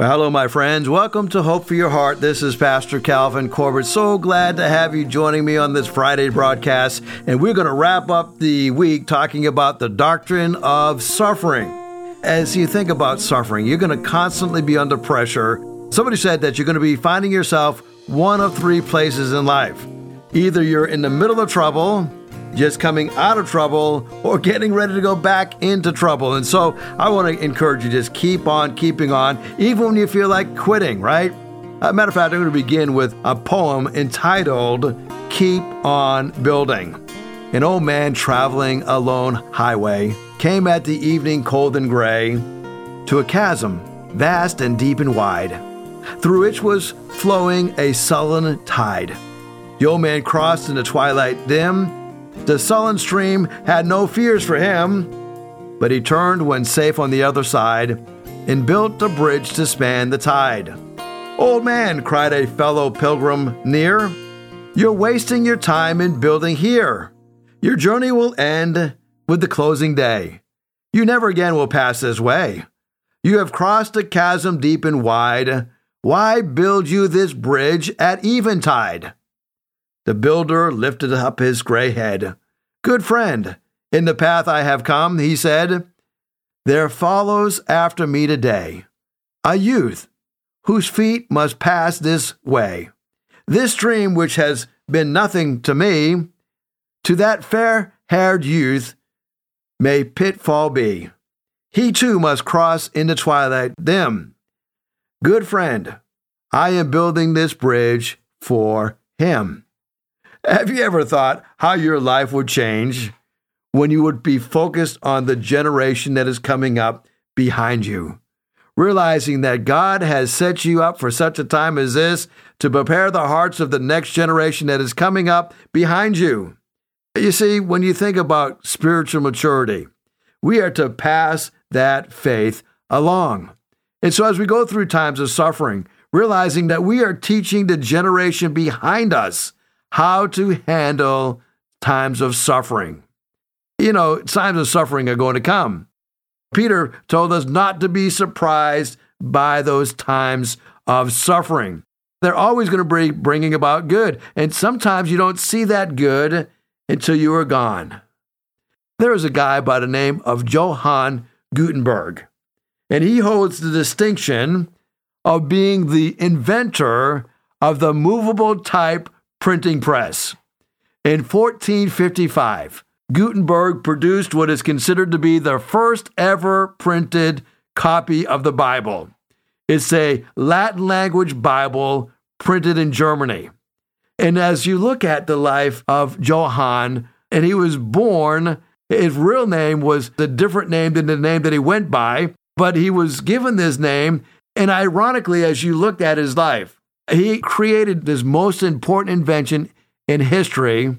Well, hello, my friends. Welcome to Hope for Your Heart. This is Pastor Calvin Corbett. So glad to have you joining me on this Friday broadcast. And we're going to wrap up the week talking about the doctrine of suffering. As you think about suffering, you're going to constantly be under pressure. Somebody said that you're going to be finding yourself one of three places in life. Either you're in the middle of trouble, just coming out of trouble or getting ready to go back into trouble. And so I want to encourage you just keep on keeping on, even when you feel like quitting, right? Uh, matter of fact, I'm going to begin with a poem entitled Keep on Building. An old man traveling a lone highway came at the evening cold and gray to a chasm vast and deep and wide, through which was flowing a sullen tide. The old man crossed in the twilight dim the sullen stream had no fears for him, but he turned when safe on the other side and built a bridge to span the tide. Old man, cried a fellow pilgrim near, you're wasting your time in building here. Your journey will end with the closing day. You never again will pass this way. You have crossed a chasm deep and wide. Why build you this bridge at eventide? The builder lifted up his gray head. Good friend, in the path I have come, he said, there follows after me today a youth whose feet must pass this way. This dream, which has been nothing to me, to that fair haired youth may pitfall be. He too must cross in the twilight dim. Good friend, I am building this bridge for him. Have you ever thought how your life would change when you would be focused on the generation that is coming up behind you? Realizing that God has set you up for such a time as this to prepare the hearts of the next generation that is coming up behind you. You see, when you think about spiritual maturity, we are to pass that faith along. And so, as we go through times of suffering, realizing that we are teaching the generation behind us how to handle times of suffering. You know, times of suffering are going to come. Peter told us not to be surprised by those times of suffering. They're always going to be bringing about good, and sometimes you don't see that good until you are gone. There is a guy by the name of Johann Gutenberg, and he holds the distinction of being the inventor of the movable type printing press. In 1455, Gutenberg produced what is considered to be the first ever printed copy of the Bible. It's a Latin language Bible printed in Germany. And as you look at the life of Johann, and he was born, his real name was a different name than the name that he went by, but he was given this name. And ironically, as you looked at his life, he created this most important invention in history.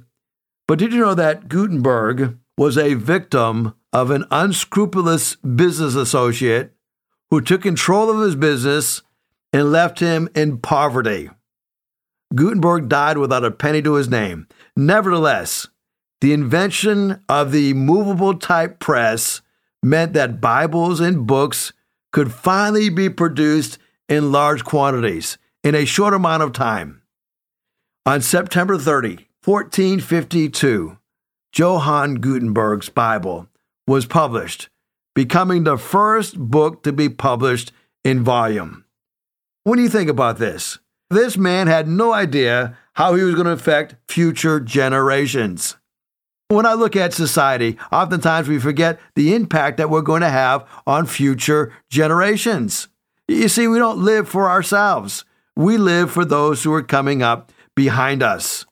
But did you know that Gutenberg was a victim of an unscrupulous business associate who took control of his business and left him in poverty? Gutenberg died without a penny to his name. Nevertheless, the invention of the movable type press meant that Bibles and books could finally be produced in large quantities in a short amount of time. On September 30, 1452, Johann Gutenberg's Bible was published, becoming the first book to be published in volume. When you think about this, this man had no idea how he was going to affect future generations. When I look at society, oftentimes we forget the impact that we're going to have on future generations. You see, we don't live for ourselves. We live for those who are coming up behind us.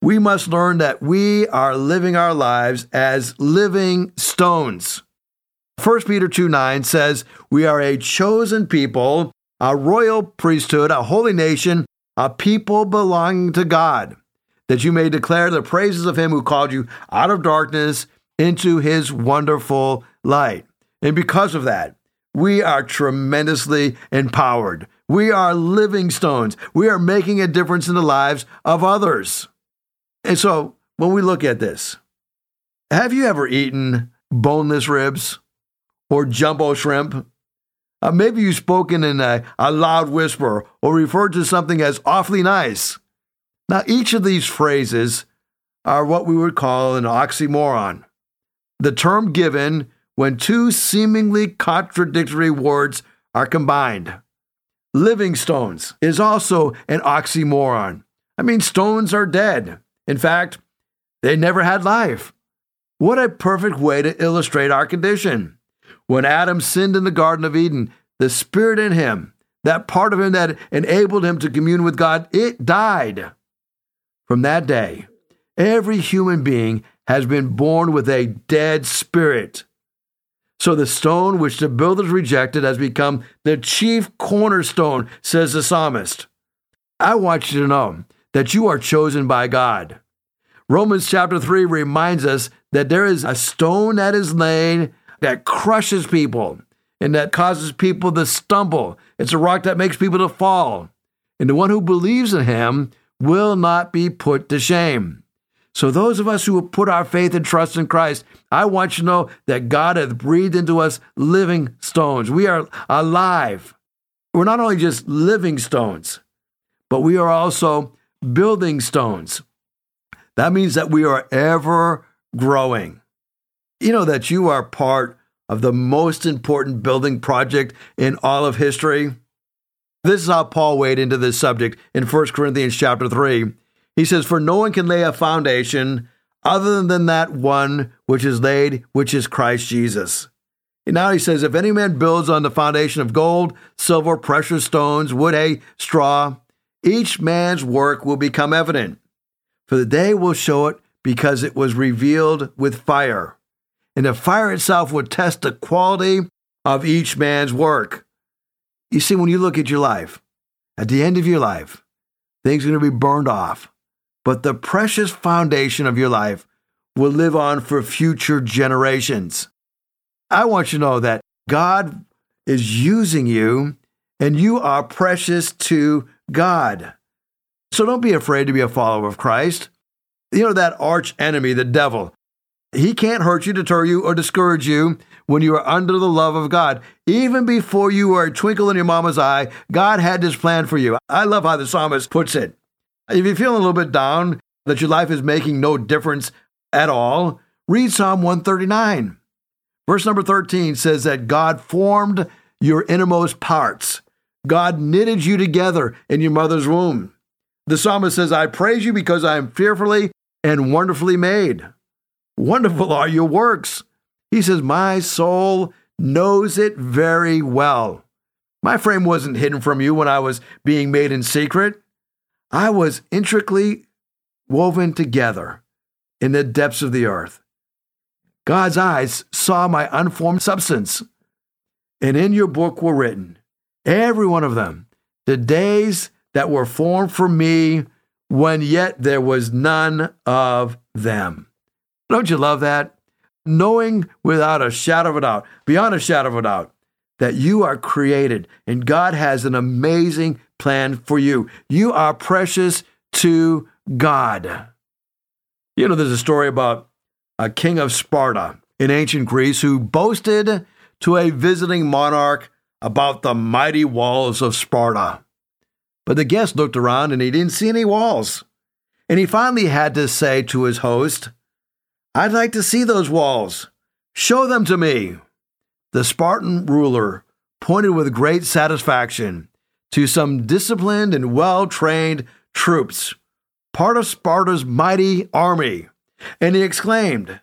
We must learn that we are living our lives as living stones. 1 Peter 2 9 says, We are a chosen people, a royal priesthood, a holy nation, a people belonging to God, that you may declare the praises of him who called you out of darkness into his wonderful light. And because of that, we are tremendously empowered. We are living stones. We are making a difference in the lives of others. And so when we look at this, have you ever eaten boneless ribs or jumbo shrimp? Uh, maybe you've spoken in a, a loud whisper or referred to something as awfully nice. Now, each of these phrases are what we would call an oxymoron. The term given when two seemingly contradictory words are combined. Living stones is also an oxymoron. I mean, stones are dead. In fact, they never had life. What a perfect way to illustrate our condition. When Adam sinned in the Garden of Eden, the spirit in him, that part of him that enabled him to commune with God, it died. From that day, every human being has been born with a dead spirit. So the stone which the builders rejected has become the chief cornerstone, says the psalmist. I want you to know that you are chosen by God. Romans chapter 3 reminds us that there is a stone that is laid that crushes people and that causes people to stumble. It's a rock that makes people to fall. And the one who believes in him will not be put to shame. So, those of us who put our faith and trust in Christ, I want you to know that God hath breathed into us living stones. We are alive. We're not only just living stones, but we are also building stones. That means that we are ever growing. You know that you are part of the most important building project in all of history. This is how Paul weighed into this subject in 1 Corinthians chapter 3. He says, For no one can lay a foundation other than that one which is laid, which is Christ Jesus. And now he says, If any man builds on the foundation of gold, silver, precious stones, wood, hay, straw, each man's work will become evident. For the day will show it because it was revealed with fire. And the fire itself will test the quality of each man's work. You see, when you look at your life, at the end of your life, things are going to be burned off but the precious foundation of your life will live on for future generations. I want you to know that God is using you and you are precious to God. So don't be afraid to be a follower of Christ. You know, that arch enemy, the devil, he can't hurt you, deter you, or discourage you when you are under the love of God. Even before you were a twinkle in your mama's eye, God had this plan for you. I love how the psalmist puts it. If you're feeling a little bit down, that your life is making no difference at all, read Psalm 139. Verse number 13 says that God formed your innermost parts. God knitted you together in your mother's womb. The psalmist says, I praise you because I am fearfully and wonderfully made. Wonderful are your works. He says, My soul knows it very well. My frame wasn't hidden from you when I was being made in secret. I was intricately woven together in the depths of the earth. God's eyes saw my unformed substance, and in your book were written, every one of them, the days that were formed for me when yet there was none of them. Don't you love that? Knowing without a shadow of a doubt, beyond a shadow of a doubt, that you are created and God has an amazing plan for you. You are precious to God. You know, there's a story about a king of Sparta in ancient Greece who boasted to a visiting monarch about the mighty walls of Sparta. But the guest looked around and he didn't see any walls. And he finally had to say to his host, I'd like to see those walls. Show them to me. The Spartan ruler pointed with great satisfaction to some disciplined and well trained troops, part of Sparta's mighty army, and he exclaimed,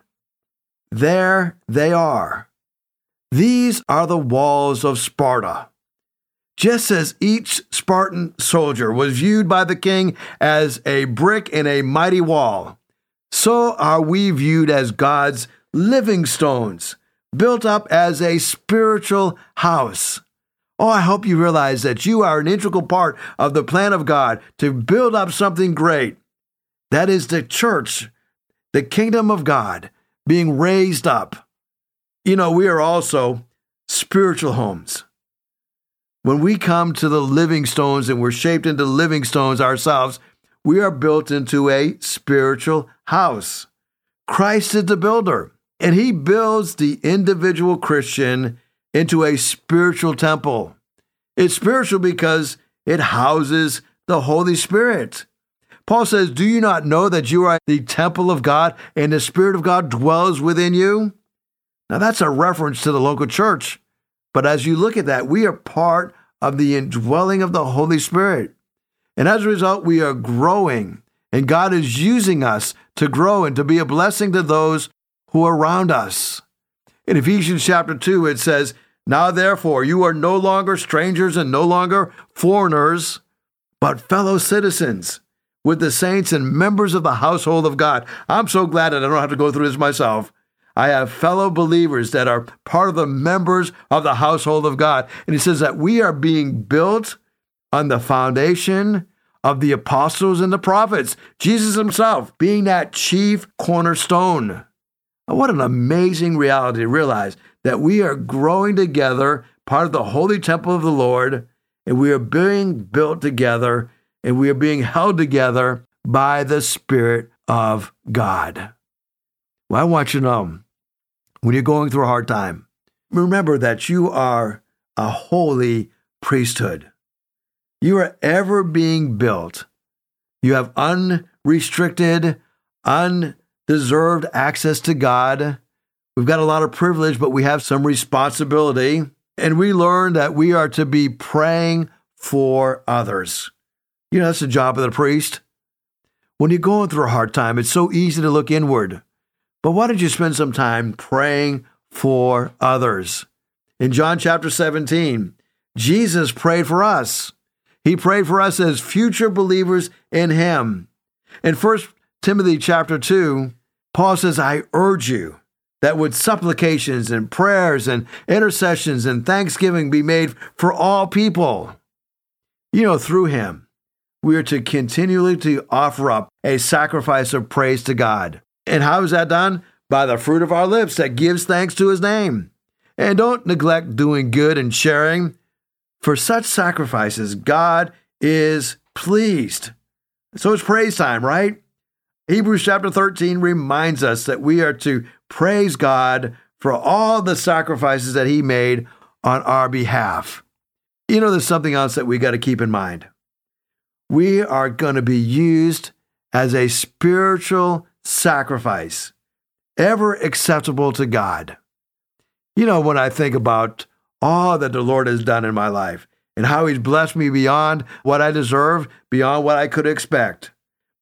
There they are. These are the walls of Sparta. Just as each Spartan soldier was viewed by the king as a brick in a mighty wall, so are we viewed as God's living stones, built up as a spiritual house. Oh, I hope you realize that you are an integral part of the plan of God to build up something great. That is the church, the kingdom of God being raised up. You know, we are also spiritual homes. When we come to the living stones and we're shaped into living stones ourselves, we are built into a spiritual house. Christ is the builder, and he builds the individual Christian into a spiritual temple. It's spiritual because it houses the Holy Spirit. Paul says, Do you not know that you are the temple of God and the Spirit of God dwells within you? Now, that's a reference to the local church. But as you look at that, we are part of the indwelling of the Holy Spirit. And as a result, we are growing. And God is using us to grow and to be a blessing to those who are around us. In Ephesians chapter 2, it says, Now therefore, you are no longer strangers and no longer foreigners, but fellow citizens with the saints and members of the household of God. I'm so glad that I don't have to go through this myself. I have fellow believers that are part of the members of the household of God. And he says that we are being built on the foundation of the apostles and the prophets, Jesus himself being that chief cornerstone. What an amazing reality to realize that we are growing together, part of the holy temple of the Lord, and we are being built together and we are being held together by the Spirit of God. Well, I want you to know when you're going through a hard time, remember that you are a holy priesthood. You are ever being built. You have unrestricted, undeserved access to God. We've got a lot of privilege, but we have some responsibility. And we learn that we are to be praying for others. You know, that's the job of the priest. When you're going through a hard time, it's so easy to look inward. But why don't you spend some time praying for others? In John chapter 17, Jesus prayed for us. He prayed for us as future believers in him. In 1 Timothy chapter 2, Paul says, I urge you that would supplications and prayers and intercessions and thanksgiving be made for all people. You know, through him, we are to continually to offer up a sacrifice of praise to God. And how is that done? By the fruit of our lips that gives thanks to his name. And don't neglect doing good and sharing. For such sacrifices, God is pleased. So it's praise time, right? Hebrews chapter 13 reminds us that we are to praise God for all the sacrifices that he made on our behalf. You know, there's something else that we got to keep in mind. We are going to be used as a spiritual sacrifice, ever acceptable to God. You know, when I think about all that the Lord has done in my life and how He's blessed me beyond what I deserve, beyond what I could expect,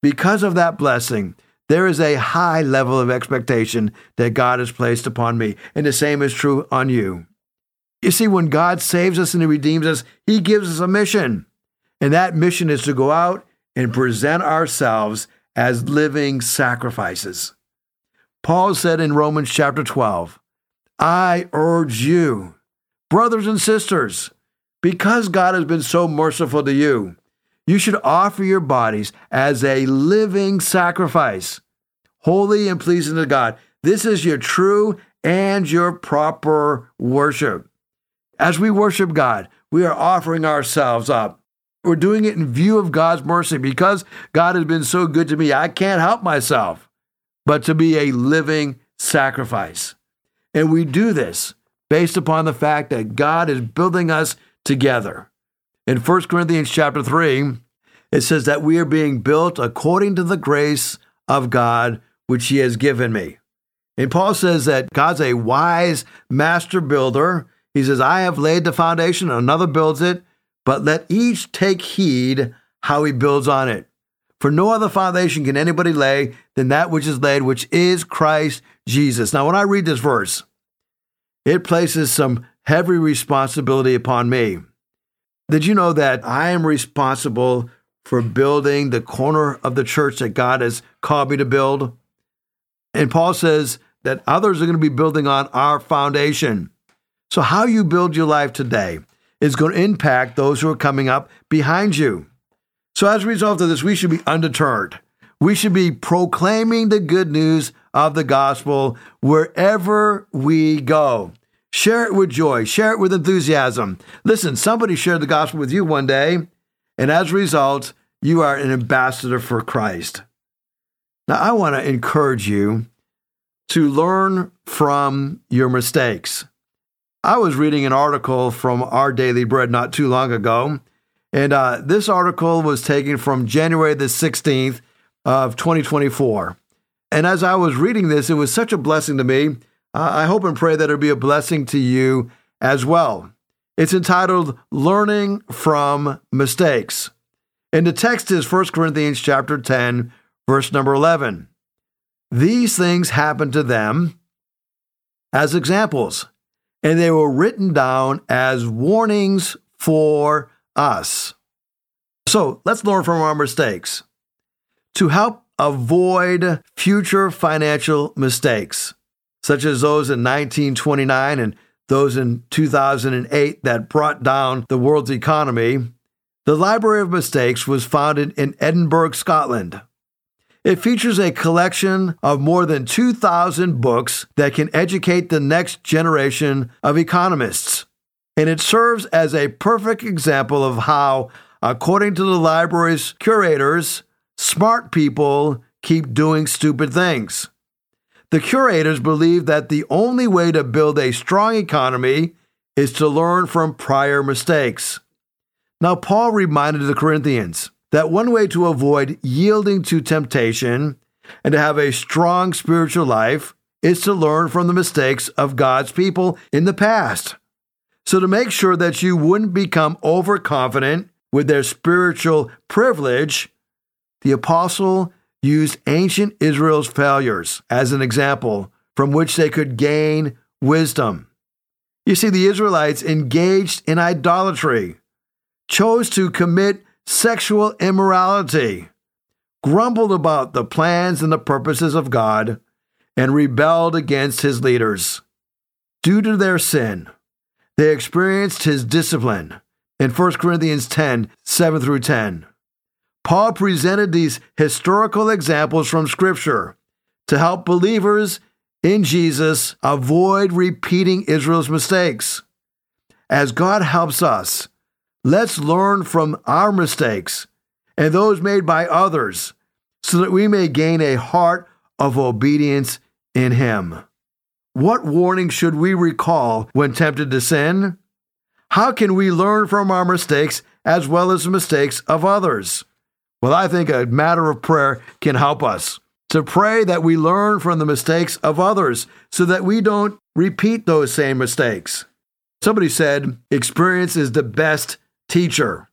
because of that blessing, there is a high level of expectation that God has placed upon me. And the same is true on you. You see, when God saves us and He redeems us, He gives us a mission. And that mission is to go out and present ourselves as living sacrifices. Paul said in Romans chapter 12, I urge you, brothers and sisters, because God has been so merciful to you, you should offer your bodies as a living sacrifice, holy and pleasing to God. This is your true and your proper worship. As we worship God, we are offering ourselves up we're doing it in view of God's mercy because God has been so good to me. I can't help myself but to be a living sacrifice. And we do this based upon the fact that God is building us together. In 1 Corinthians chapter 3, it says that we are being built according to the grace of God which he has given me. And Paul says that God's a wise master builder. He says, I have laid the foundation, another builds it, but let each take heed how he builds on it. For no other foundation can anybody lay than that which is laid, which is Christ Jesus. Now, when I read this verse, it places some heavy responsibility upon me. Did you know that I am responsible for building the corner of the church that God has called me to build? And Paul says that others are going to be building on our foundation. So, how you build your life today is going to impact those who are coming up behind you. So, as a result of this, we should be undeterred. We should be proclaiming the good news of the gospel wherever we go. Share it with joy, share it with enthusiasm. Listen, somebody shared the gospel with you one day, and as a result, you are an ambassador for Christ. Now, I want to encourage you to learn from your mistakes. I was reading an article from Our Daily Bread not too long ago, and uh, this article was taken from January the 16th of 2024. And as I was reading this, it was such a blessing to me. I hope and pray that it'll be a blessing to you as well. It's entitled Learning from Mistakes. And the text is 1 Corinthians chapter 10, verse number 11. These things happened to them as examples, and they were written down as warnings for us. So let's learn from our mistakes. To help avoid future financial mistakes, such as those in 1929 and those in 2008 that brought down the world's economy, the Library of Mistakes was founded in Edinburgh, Scotland. It features a collection of more than 2,000 books that can educate the next generation of economists. And it serves as a perfect example of how, according to the library's curators, smart people keep doing stupid things. The curators believe that the only way to build a strong economy is to learn from prior mistakes. Now, Paul reminded the Corinthians that one way to avoid yielding to temptation and to have a strong spiritual life is to learn from the mistakes of God's people in the past. So, to make sure that you wouldn't become overconfident with their spiritual privilege, the apostle used ancient Israel's failures as an example from which they could gain wisdom. You see, the Israelites engaged in idolatry, chose to commit sexual immorality, grumbled about the plans and the purposes of God, and rebelled against his leaders. Due to their sin, they experienced his discipline in 1 Corinthians 10 7 through 10. Paul presented these historical examples from Scripture to help believers in Jesus avoid repeating Israel's mistakes. As God helps us, Let's learn from our mistakes and those made by others so that we may gain a heart of obedience in Him. What warning should we recall when tempted to sin? How can we learn from our mistakes as well as the mistakes of others? Well, I think a matter of prayer can help us to pray that we learn from the mistakes of others so that we don't repeat those same mistakes. Somebody said, experience is the best teacher?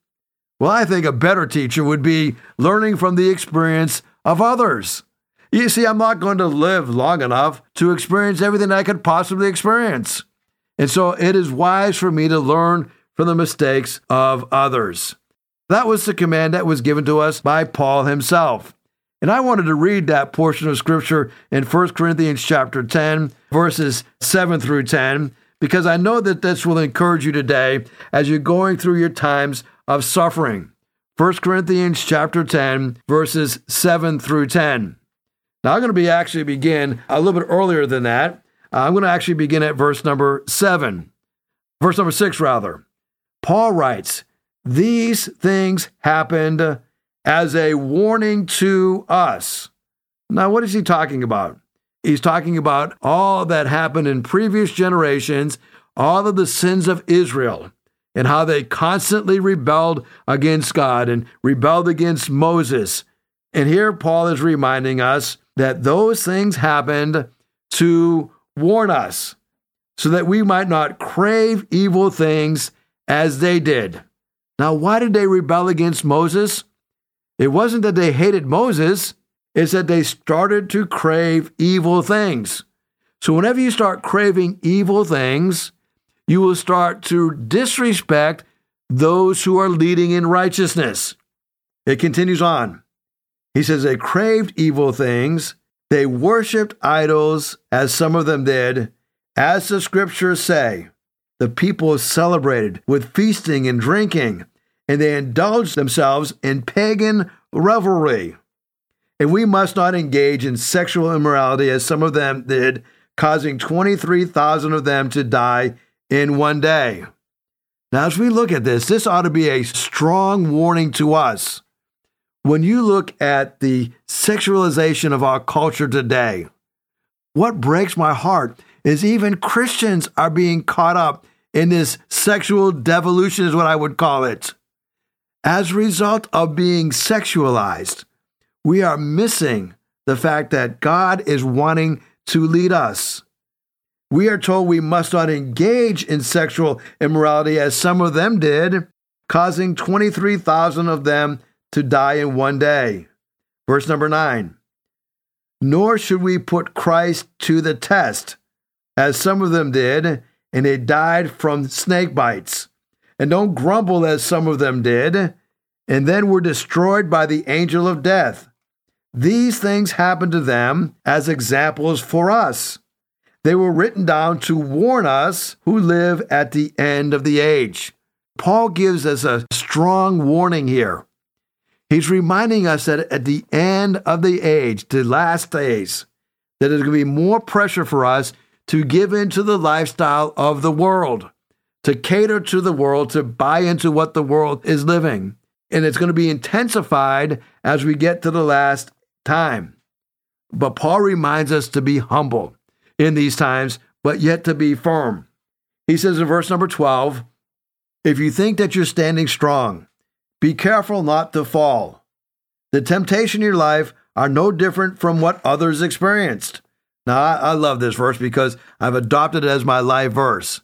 Well, I think a better teacher would be learning from the experience of others. You see, I'm not going to live long enough to experience everything I could possibly experience. And so it is wise for me to learn from the mistakes of others. That was the command that was given to us by Paul himself. And I wanted to read that portion of scripture in 1 Corinthians chapter 10, verses 7 through 10, because I know that this will encourage you today as you're going through your times of suffering. 1 Corinthians chapter 10 verses 7 through 10. Now I'm going to be actually begin a little bit earlier than that. I'm going to actually begin at verse number 7. Verse number 6 rather. Paul writes, "These things happened as a warning to us." Now what is he talking about? He's talking about all that happened in previous generations, all of the sins of Israel, and how they constantly rebelled against God and rebelled against Moses. And here Paul is reminding us that those things happened to warn us so that we might not crave evil things as they did. Now, why did they rebel against Moses? It wasn't that they hated Moses, it's that they started to crave evil things. So, whenever you start craving evil things, you will start to disrespect those who are leading in righteousness. It continues on. He says, They craved evil things, they worshiped idols, as some of them did. As the scriptures say, the people celebrated with feasting and drinking, and they indulged themselves in pagan revelry. And we must not engage in sexual immorality as some of them did, causing 23,000 of them to die in one day. Now, as we look at this, this ought to be a strong warning to us. When you look at the sexualization of our culture today, what breaks my heart is even Christians are being caught up in this sexual devolution, is what I would call it. As a result of being sexualized, we are missing the fact that God is wanting to lead us. We are told we must not engage in sexual immorality as some of them did, causing 23,000 of them to die in one day. Verse number nine. Nor should we put Christ to the test, as some of them did, and they died from snake bites. And don't grumble as some of them did, and then were destroyed by the angel of death. These things happened to them as examples for us. They were written down to warn us who live at the end of the age. Paul gives us a strong warning here. He's reminding us that at the end of the age, the last days, that there's going to be more pressure for us to give into the lifestyle of the world, to cater to the world, to buy into what the world is living. And it's going to be intensified as we get to the last time. But Paul reminds us to be humble in these times, but yet to be firm. He says in verse number 12, if you think that you're standing strong, be careful not to fall. The temptation in your life are no different from what others experienced. Now, I, love this verse because I've adopted it as my life verse.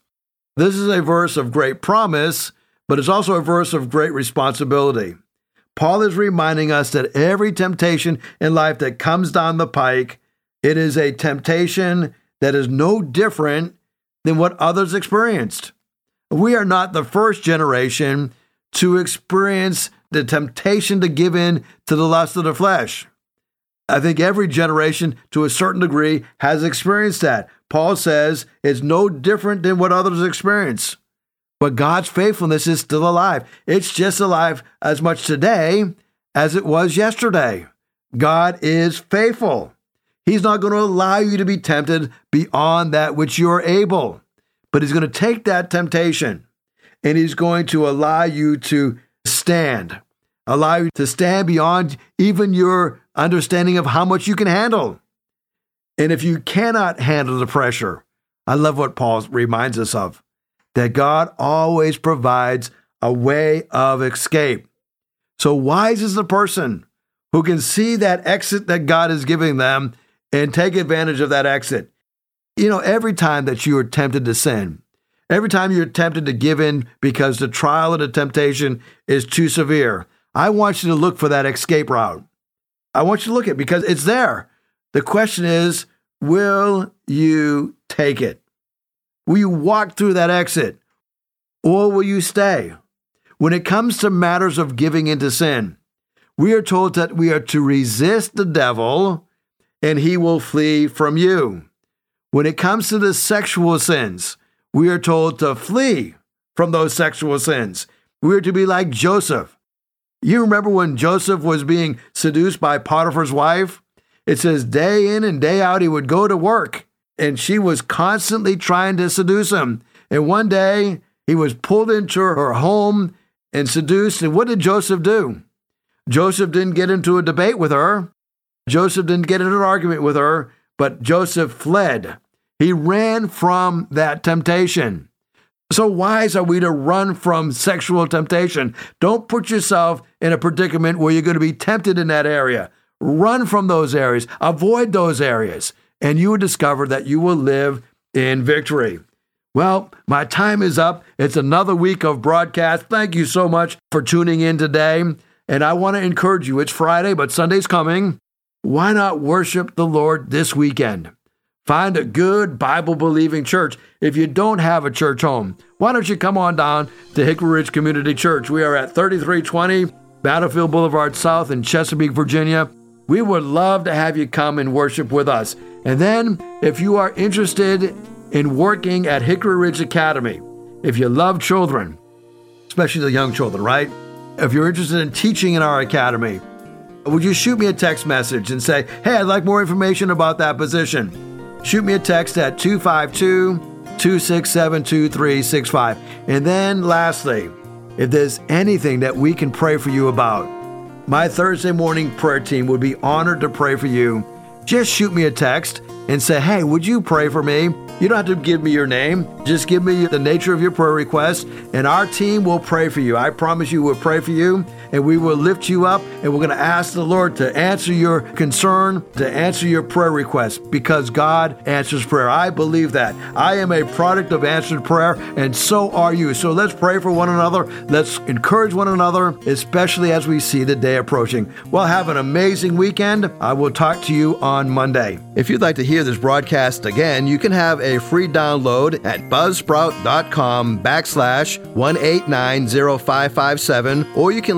This is a verse of great promise, but it's also a verse of great responsibility. Paul is reminding us that every temptation in life that comes down the pike, it is a temptation that is no different than what others experienced. We are not the first generation to experience the temptation to give in to the lust of the flesh. I think every generation, to a certain degree, has experienced that. Paul says it's no different than what others experience. But God's faithfulness is still alive. It's just alive as much today as it was yesterday. God is faithful. He's not going to allow you to be tempted beyond that which you're able, but He's going to take that temptation and He's going to allow you to stand, allow you to stand beyond even your understanding of how much you can handle. And if you cannot handle the pressure, I love what Paul reminds us of that God always provides a way of escape. So wise is the person who can see that exit that God is giving them and take advantage of that exit. You know, every time that you are tempted to sin, every time you're tempted to give in because the trial and the temptation is too severe, I want you to look for that escape route. I want you to look at it because it's there. The question is, will you take it? Will you walk through that exit or will you stay? When it comes to matters of giving into sin, we are told that we are to resist the devil and he will flee from you. When it comes to the sexual sins, we are told to flee from those sexual sins. We are to be like Joseph. You remember when Joseph was being seduced by Potiphar's wife? It says day in and day out he would go to work, and she was constantly trying to seduce him. And one day he was pulled into her home and seduced. And what did Joseph do? Joseph didn't get into a debate with her. Joseph didn't get into an argument with her, but Joseph fled. He ran from that temptation. So, wise are we to run from sexual temptation? Don't put yourself in a predicament where you're going to be tempted in that area. Run from those areas, avoid those areas, and you will discover that you will live in victory. Well, my time is up. It's another week of broadcast. Thank you so much for tuning in today. And I want to encourage you. It's Friday, but Sunday's coming. Why not worship the Lord this weekend? Find a good Bible believing church. If you don't have a church home, why don't you come on down to Hickory Ridge Community Church? We are at 3320 Battlefield Boulevard South in Chesapeake, Virginia. We would love to have you come and worship with us. And then, if you are interested in working at Hickory Ridge Academy. If you love children, especially the young children, right? If you're interested in teaching in our academy, would you shoot me a text message and say, hey, I'd like more information about that position? Shoot me a text at 252 267 2365. And then, lastly, if there's anything that we can pray for you about, my Thursday morning prayer team would be honored to pray for you. Just shoot me a text and say, hey, would you pray for me? You don't have to give me your name. Just give me the nature of your prayer request, and our team will pray for you. I promise you, we'll pray for you, and we will lift you up, and we're going to ask the Lord to answer your concern, to answer your prayer request, because God answers prayer. I believe that. I am a product of answered prayer, and so are you. So let's pray for one another. Let's encourage one another, especially as we see the day approaching. Well, have an amazing weekend. I will talk to you on Monday. If you'd like to hear this broadcast again, you can have a free download at buzzsprout.com backslash 1890557, or you can